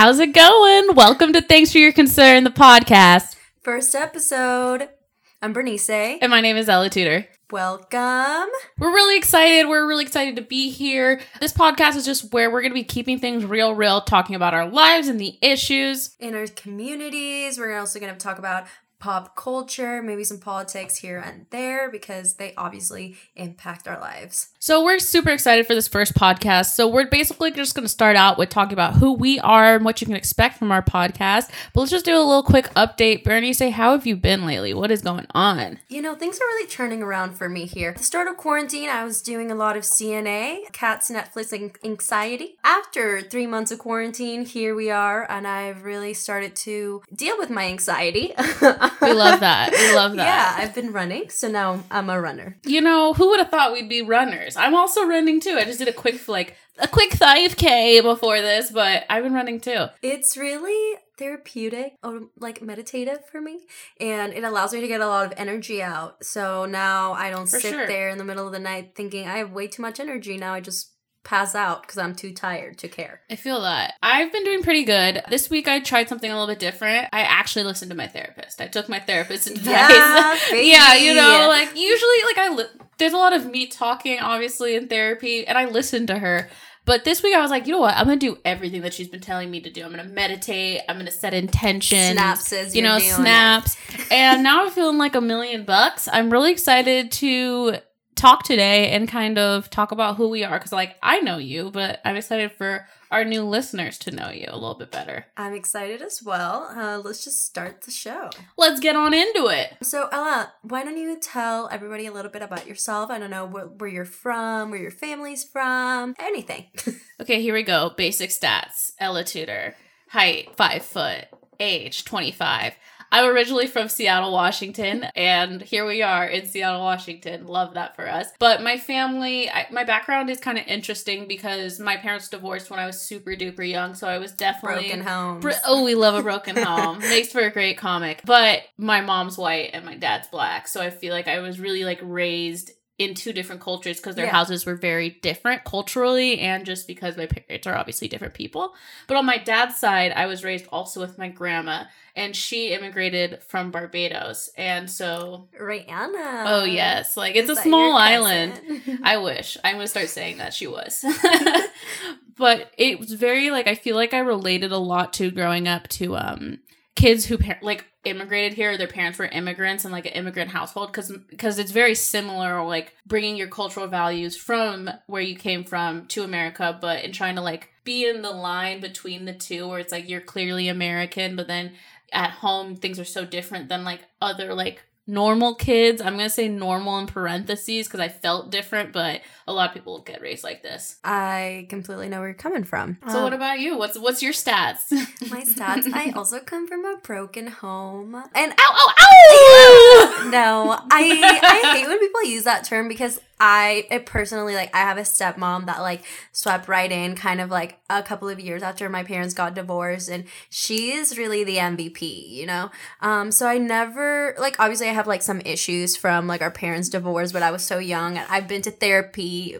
How's it going? Welcome to Thanks for Your Concern, the podcast. First episode. I'm Bernice. And my name is Ella Tudor. Welcome. We're really excited. We're really excited to be here. This podcast is just where we're going to be keeping things real, real, talking about our lives and the issues. In our communities, we're also going to talk about pop culture, maybe some politics here and there because they obviously impact our lives. So we're super excited for this first podcast. So we're basically just going to start out with talking about who we are and what you can expect from our podcast. But let's just do a little quick update. Bernice how have you been lately? What is going on? You know, things are really turning around for me here. At the start of quarantine, I was doing a lot of CNA, cats, Netflix, and anxiety. After three months of quarantine, here we are, and I've really started to deal with my anxiety. we love that. We love that. Yeah, I've been running, so now I'm a runner. You know, who would have thought we'd be runners? I'm also running too. I just did a quick like a quick 5k before this, but I've been running too. It's really therapeutic or like meditative for me and it allows me to get a lot of energy out so now i don't for sit sure. there in the middle of the night thinking i have way too much energy now i just pass out because I'm too tired to care. I feel that. I've been doing pretty good. This week I tried something a little bit different. I actually listened to my therapist. I took my therapist advice. Yeah, yeah you know, like usually like I li- there's a lot of me talking obviously in therapy and I listen to her. But this week I was like, you know what? I'm gonna do everything that she's been telling me to do. I'm gonna meditate. I'm gonna set intentions. Snaps, you know, snaps. and now I'm feeling like a million bucks. I'm really excited to talk today and kind of talk about who we are because like i know you but i'm excited for our new listeners to know you a little bit better. I'm excited as well. Uh, let's just start the show. Let's get on into it. So ella why don't you tell everybody a little bit about yourself? I don't know where, where you're from where your family's from anything. Okay here we go. Basic stats. Ella tudor. Height five foot. Age 25 I'm originally from Seattle, Washington, and here we are in Seattle, Washington. Love that for us. But my family, I, my background is kind of interesting because my parents divorced when I was super duper young, so I was definitely broken home. Br- oh, we love a broken home. Makes for a great comic. But my mom's white and my dad's black, so I feel like I was really like raised in two different cultures because their yeah. houses were very different culturally and just because my parents are obviously different people. But on my dad's side, I was raised also with my grandma and she immigrated from Barbados. And so Rihanna. Oh yes, like it's Is a small island. I wish. I'm going to start saying that she was. but it was very like I feel like I related a lot to growing up to um kids who par- like immigrated here their parents were immigrants in like an immigrant household because because it's very similar like bringing your cultural values from where you came from to america but in trying to like be in the line between the two where it's like you're clearly american but then at home things are so different than like other like normal kids. I'm gonna say normal in parentheses because I felt different, but a lot of people get raised like this. I completely know where you're coming from. So um, what about you? What's what's your stats? my stats. I also come from a broken home. And ow ow ow. no, I I hate when people use that term because I personally like I have a stepmom that like swept right in kind of like a couple of years after my parents got divorced and she is really the MVP, you know? Um so I never like obviously I have like some issues from like our parents' divorce, but I was so young and I've been to therapy.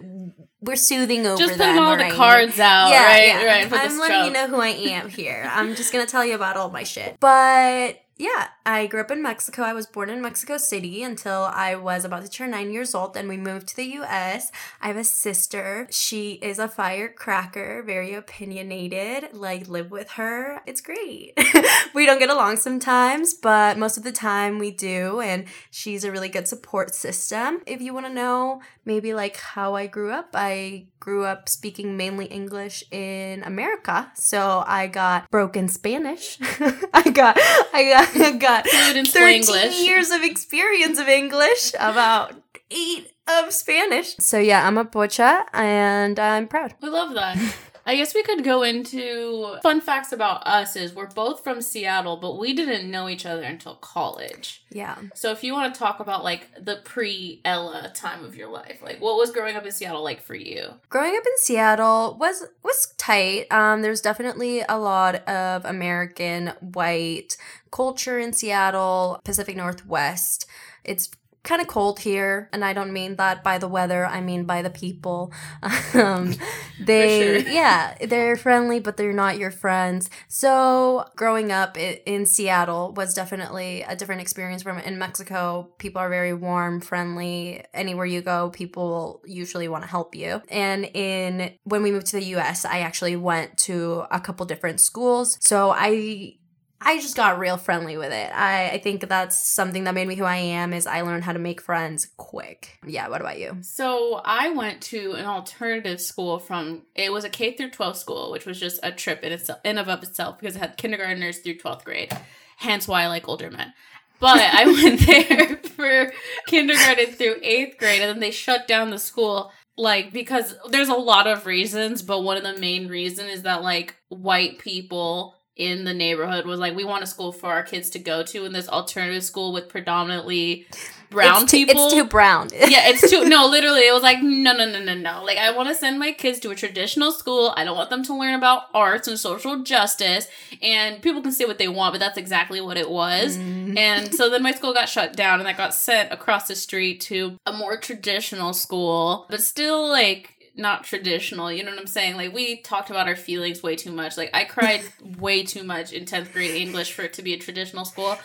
We're soothing over just putting all right? the cards out, yeah, right? Yeah. Right. I'm letting you know who I am here. I'm just gonna tell you about all my shit. But yeah, I grew up in Mexico. I was born in Mexico City until I was about to turn nine years old. Then we moved to the US. I have a sister. She is a firecracker, very opinionated. Like, live with her. It's great. we don't get along sometimes, but most of the time we do. And she's a really good support system. If you want to know maybe like how I grew up, I grew up speaking mainly English in America. So I got broken Spanish. I got I got got 13 years of experience of English, about eight of Spanish. So yeah, I'm a pocha and I'm proud. We love that. I guess we could go into fun facts about us is we're both from Seattle, but we didn't know each other until college. Yeah. So if you want to talk about like the pre Ella time of your life, like what was growing up in Seattle like for you? Growing up in Seattle was was tight. Um there's definitely a lot of American white culture in Seattle, Pacific Northwest. It's kind of cold here, and I don't mean that by the weather. I mean by the people. um, they, sure. yeah, they're friendly, but they're not your friends. So growing up in Seattle was definitely a different experience from in Mexico. People are very warm, friendly. Anywhere you go, people usually want to help you. And in when we moved to the U.S., I actually went to a couple different schools. So I I just got real friendly with it. I, I think that's something that made me who I am is I learned how to make friends quick. Yeah, what about you? So I went to an alternative school from it was a K through 12 school, which was just a trip in itself in of itself because it had kindergartners through 12th grade. Hence why I like older men. But I went there for kindergarten through 8th grade and then they shut down the school like because there's a lot of reasons, but one of the main reason is that like white people in the neighborhood was like we want a school for our kids to go to in this alternative school with predominantly brown it's too, people It's too brown. yeah, it's too no, literally it was like no no no no no. Like I want to send my kids to a traditional school. I don't want them to learn about arts and social justice and people can say what they want, but that's exactly what it was. Mm. And so then my school got shut down and I got sent across the street to a more traditional school, but still like not traditional. You know what I'm saying? Like we talked about our feelings way too much. Like I cried way too much in 10th grade English for it to be a traditional school.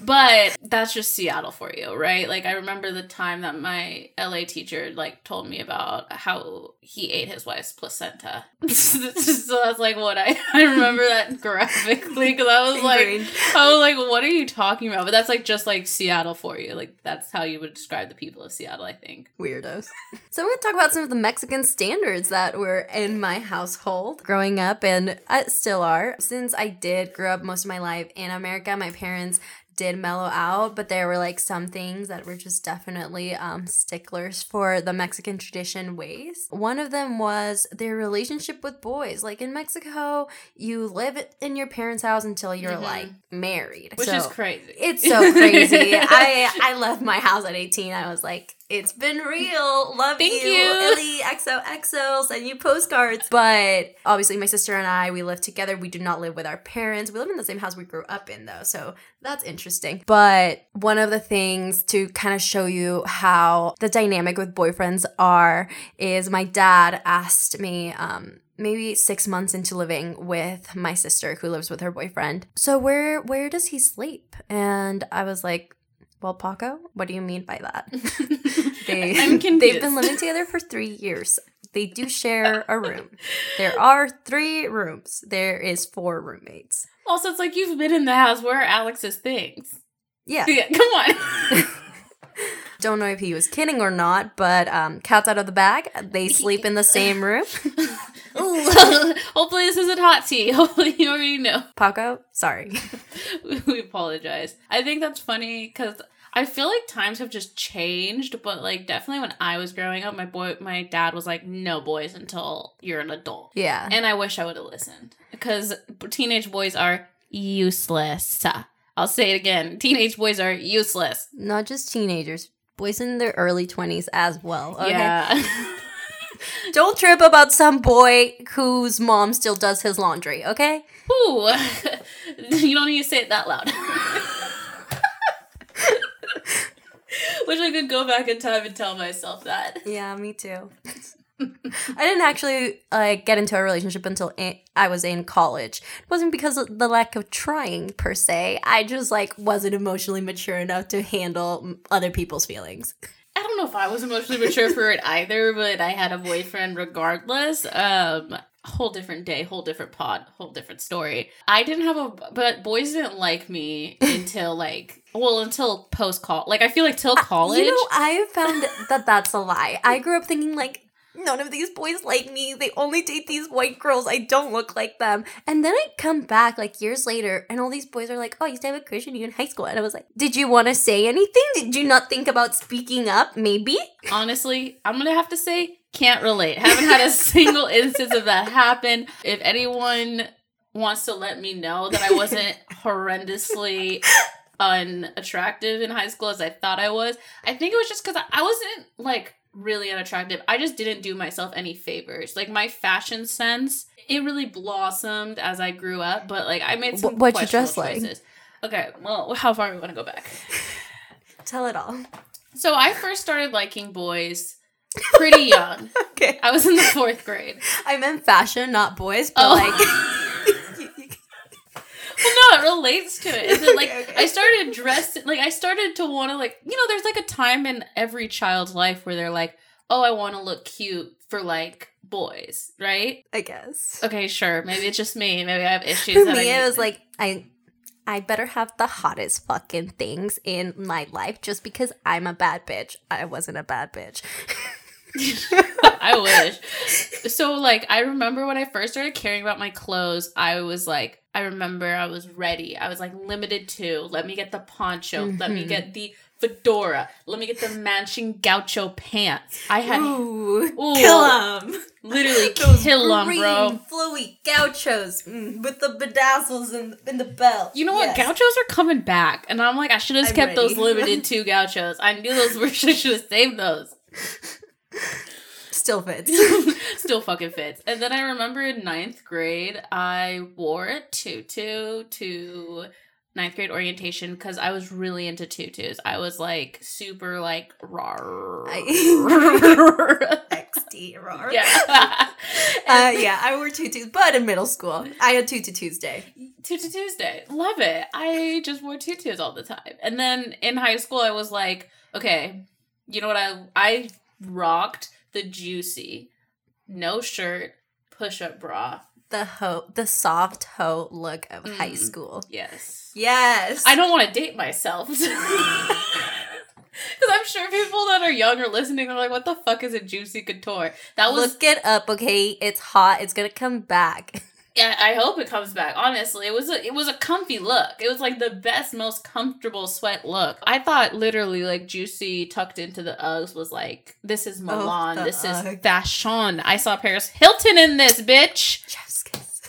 But that's just Seattle for you, right? Like I remember the time that my LA teacher like told me about how he ate his wife's placenta. so that's like what I I remember that graphically cuz I was like. I was like what are you talking about? But that's like just like Seattle for you. Like that's how you would describe the people of Seattle, I think. weirdos. So I'm going to talk about some of the Mexican standards that were in my household growing up and uh, still are. Since I did grow up most of my life in America, my parents did mellow out, but there were like some things that were just definitely um, sticklers for the Mexican tradition ways. One of them was their relationship with boys. Like in Mexico, you live in your parents' house until you're Mhm. like married, Which So- is crazy. it's so crazy. I I left my house at 18. I was like, it's been real. Love Thank you. you. Illy, XOXO, send you postcards. But obviously my sister and I, we live together. We do not live with our parents. We live in the same house we grew up in though. So that's interesting. But one of the things to kind of show you how the dynamic with boyfriends are is my dad asked me, um, maybe six months into living with my sister who lives with her boyfriend. So where where does he sleep? And I was like, Well, Paco, what do you mean by that? They they've been living together for three years. They do share a room. There are three rooms. There is four roommates. Also, it's like you've been in the house. Where are Alex's things? Yeah. Yeah, come on. Don't know if he was kidding or not, but um, cat's out of the bag. They sleep in the same room. Hopefully, this isn't hot tea. Hopefully, you already know. Paco, sorry. we apologize. I think that's funny because I feel like times have just changed, but like definitely when I was growing up, my boy, my dad was like, "No boys until you're an adult," Yeah. and I wish I would have listened because teenage boys are useless. I'll say it again: teenage boys are useless. Not just teenagers, boys in their early 20s as well. Okay. Yeah. Don't trip about some boy whose mom still does his laundry, okay? Ooh, you don't need to say it that loud. Wish I could go back in time and tell myself that. Yeah, me too. I didn't actually like get into a relationship until I I was in college. It wasn't because of the lack of trying per se. I just like wasn't emotionally mature enough to handle other people's feelings. I don't know if I was emotionally mature for it either, but I had a boyfriend regardless. Um, whole different day, whole different pod, whole different story. I didn't have a, but boys didn't like me until like, well, until post college. Like I feel like till college. You know, I found that that's a lie. I grew up thinking like none of these boys like me. They only date these white girls. I don't look like them. And then I come back like years later, and all these boys are like, "Oh, I used to have a crush on you in high school." And I was like, "Did you want to say anything? Did you not think about speaking up? Maybe." honestly, I'm gonna have to say, can't relate. Haven't had a single instance of that happen. If anyone wants to let me know that I wasn't horrendously unattractive in high school as I thought I was, I think it was just because I wasn't like really unattractive. I just didn't do myself any favors. Like my fashion sense, it really blossomed as I grew up, but like I made some what'd you dress like? Okay, well, how far do we want to go back? Tell it all. So I first started liking boys pretty young. okay. I was in the fourth grade. I meant fashion, not boys, but Oh. like. Relates to it. Is it like. I started dressing, like I started to want to, like you know, there's like a time in every child's life where they're like, oh, I want to look cute for like boys, right? I guess. Okay, sure. Maybe it's just me. Maybe I have issues. For me, it was like I. I better have the hottest fucking things in my life just because I'm a bad bitch. I wasn't a bad bitch. I wish. So like I remember when I first started caring about my clothes, I was like I remember I was ready. I was like limited to let me get the poncho, let me Mhm. get the fedora, let me get the matching gaucho pants. I had Ooh, Ooh. kill 'em. literally Those kill 'em, green, bro. flowy gauchos mm, with the bedazzles in, in the belt. You know what? Yes. Gauchos are coming back, and I'm like, I should have kept those limited to gauchos. I knew those were. I should have saved those. Still fits. Still fucking fits. And then I remember in ninth grade, I wore a tutu to ninth grade orientation because I was really into tutus. I was like super like rawr. XD. rawr. yeah. Uh, yeah, I wore tutus, but in middle school, I had tutu Tuesday. Tutu Tuesday. Love it. I just wore tutus all the time. And then in high school, I was like, okay, you know what? I I rocked the juicy, no shirt, push up bra. The hoe, the soft hoe look of high Mm. school. Yes. Yes. I don't want to date myself. Because I'm sure people that are young are listening are like, what the fuck is a juicy couture? That was, Look it up, okay? It's hot. It's gonna come back. yeah, I hope it comes back. Honestly, it was a, it was a comfy look. It was like the best, most comfortable sweat look. I thought literally like juicy tucked into the Uggs was like, this is oh, Milan. the this is Ugg. fashion. I saw Paris Hilton in this, bitch. Chef's kiss.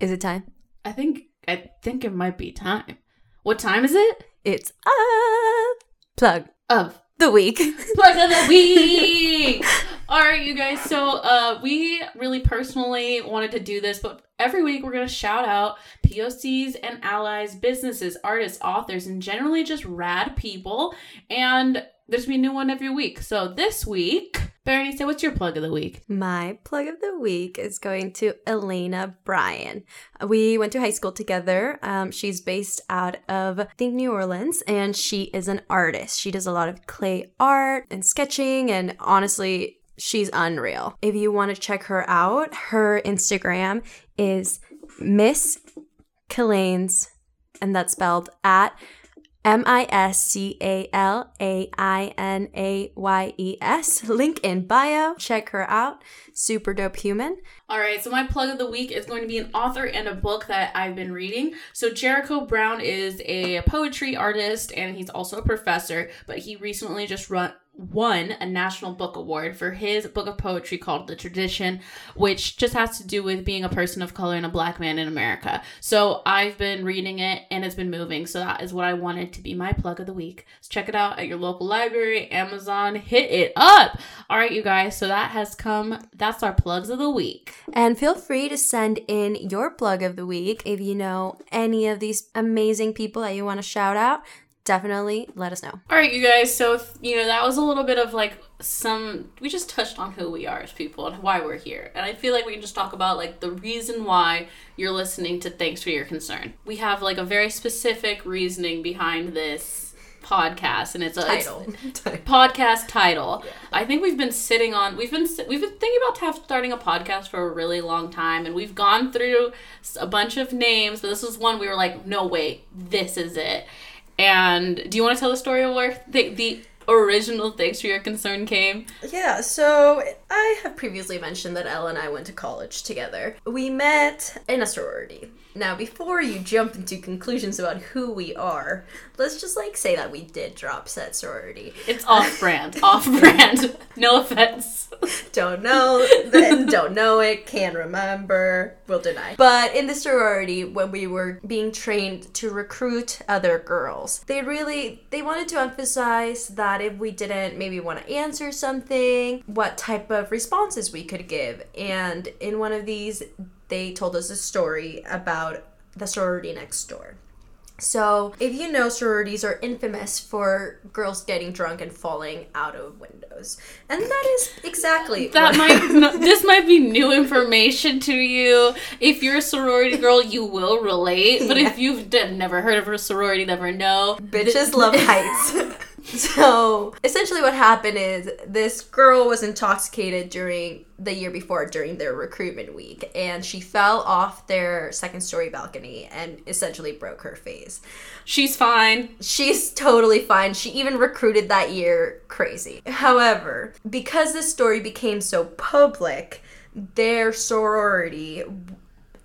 Is it time? I think, I think it might be time. What time is it? It's up. Plug Of the week. plug of the week. All right, you guys. So, uh, we really personally wanted to do this, but every week we're gonna shout out POCs and allies, businesses, artists, authors, and generally just rad people. And there's gonna be a new one every week. So this week, Bernice what's your plug of the week? My plug of the week is going to Elena Bryan. We went to high school together. Um, she's based out of, I think, New Orleans, and she is an artist. She does a lot of clay art and sketching, and honestly, she's unreal. If you want to check her out, her Instagram is Miss Kalanes, and that's spelled at M I S C A L A I N A Y E S. Link in bio. Check her out. Super dope human. All right, so my plug of the week is going to be an author and a book that I've been reading. So Jericho Brown is a poetry artist and he's also a professor, but he recently just run won a national book award for his book of poetry called The Tradition, which just has to do with being a person of color and a black man in America. So I've been reading it and it's been moving. So that is what I wanted to be my plug of the week. So check it out at your local library, Amazon, hit it up. All right, you guys. So that has come. That's our plugs of the week. And feel free to send in your plug of the week if you know any of these amazing people that you want to shout out. Definitely let us know. All right, you guys. So, you know, that was a little bit of like some, we just touched on who we are as people and why we're here. And I feel like we can just talk about like the reason why you're listening to Thanks for Your Concern. We have like a very specific reasoning behind this podcast, and it's a it's- Title. podcast title. I think we've been sitting on we've been we've been thinking about starting a podcast for a really long time and we've gone through a bunch of names, but this was one we were like, "No, wait, this is it." And do you want to tell the story of where the, the original thanks for your concern came? Yeah, so I have previously mentioned that Elle and I went to college together. We met in a sorority. Now, before you jump into conclusions about who we are, let's just like say that we did drop said sorority. It's off brand. off brand. No offense. Don't know, then don't know it, can't remember, will deny. But in the sorority, when we were being trained to recruit other girls, they really they wanted to emphasize that if we didn't maybe want to answer something, what type of responses we could give. And in one of these, they told us a story about the sorority next door. So, if you know, sororities are infamous for girls getting drunk and falling out of windows. And that is exactly that what- might no, this might be new information to you. If you're a sorority girl, you will relate. But if you've d- never heard of a sorority, never know. Bitches love heights. so essentially, what happened is this girl was intoxicated during the year before during their recruitment week, and she fell off their second story balcony and essentially broke her face. She's fine. She's totally fine. She even recruited that year crazy. However, because this story became so public, their sorority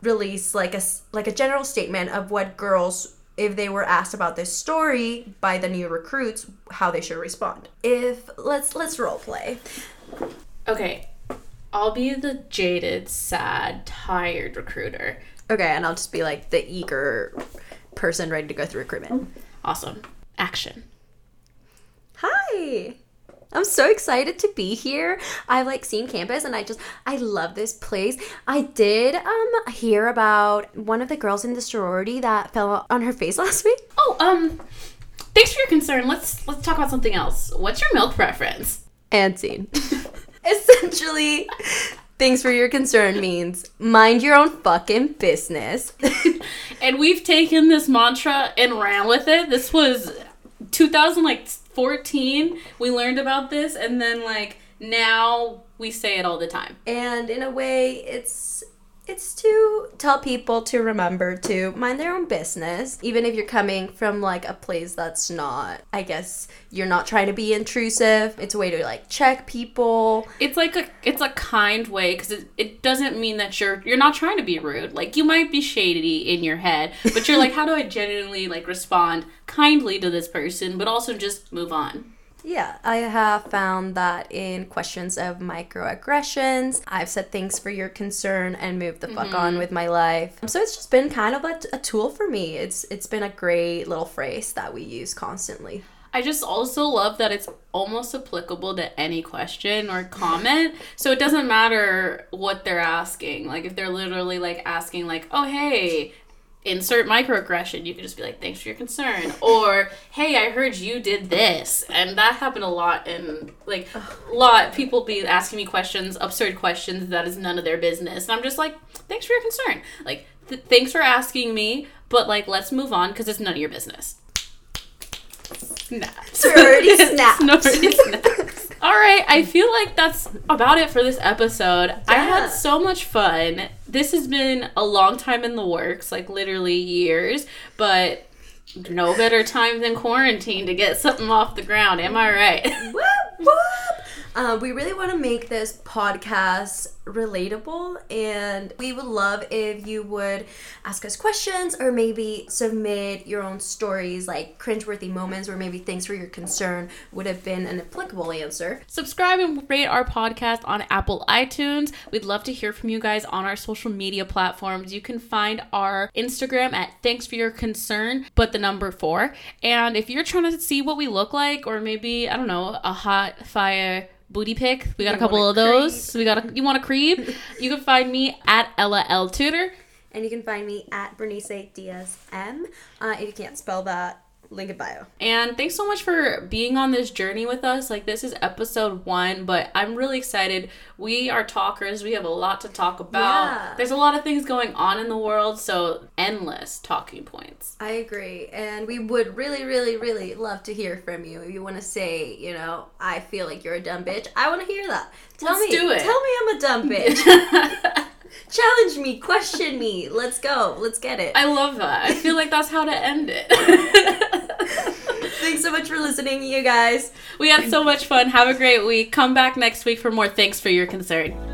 released like a like a general statement of what girls if they were asked about this story by the new recruits how they should respond. If let's let's role play. Okay. I'll be the jaded, sad, tired recruiter. Okay, and I'll just be like the eager person ready to go through recruitment. Awesome. Action. Hi. I'm so excited to be here. I've like seen campus and I just I love this place. I did um hear about one of the girls in the sorority that fell on her face last week. Oh, um thanks for your concern. Let's let's talk about something else. What's your milk preference? And scene. Essentially, thanks for your concern means mind your own fucking business. And we've taken this mantra and ran with it. This was 2014. We learned about this and then like now we say it all the time. and in a way it's it's to tell people to remember to mind their own business even if you're coming from like a place that's not i guess you're not trying to be intrusive it's a way to like check people It's like a it's a kind way cuz it, it doesn't mean that you're you're not trying to be rude. Like you might be shady in your head, but you're like how do I genuinely like respond kindly to this person but also just move on. Yeah i have found that in questions of microaggressions i've said thanks for your concern and moved the fuck on mm-hmm. with my life so it's just been kind of a, a tool for me it's it's been a great little phrase that we use constantly I just also love that it's almost applicable to any question or comment. So it doesn't matter what they're asking. Like if they're literally like asking like, "Oh, hey, insert microaggression." You can just be like, "Thanks for your concern." Or, "Hey, I heard you did this." And that happened a lot And, like a lot people be asking me questions, absurd questions that is none of their business. And I'm just like, "Thanks for your concern." Like, th- "Thanks for asking me, but like let's move on cuz it's none of your business." Snaps. Sorority snaps. Sorority snaps. All right, I feel like that's about it for this episode. I had so much fun. This has been a long time in the works, like literally years, but no better time than quarantine to get something off the ground. Am I right? Uh, we really want to make this podcast relatable, and we would love if you would ask us questions or maybe submit your own stories, like cringeworthy moments, or maybe things for your concern would have been an applicable answer. Subscribe and rate our podcast on Apple iTunes. We'd love to hear from you guys on our social media platforms. You can find our Instagram at Thanks for Your Concern, but the number four. And if you're trying to see what we look like, or maybe, I don't know, a hot fire booty pic, we got You a couple of those. We got a, you want a creep? you can find me at Ella L Tutor. And you can find me at Bernice Diaz M. Uh, if you can't spell that, link in bio. And thanks so much for being on this journey with us. Like, this is episode one, but I'm really excited. We are talkers, we have a lot to talk about. Yeah. There's a lot of things going on in the world, so endless talking points. I agree. And we would really, really, really love to hear from you. If you want to say, you know, I feel like you're a dumb bitch, I want to hear that. Tell Let's me. do it. Tell me I'm a dumb bitch. Challenge me, question me. Let's go. Let's get it. I love that. I feel like that's how to end it. Thanks so much for listening, you guys. we had so much fun. Have a great week. Come back next week for more Thanks for Your Concern.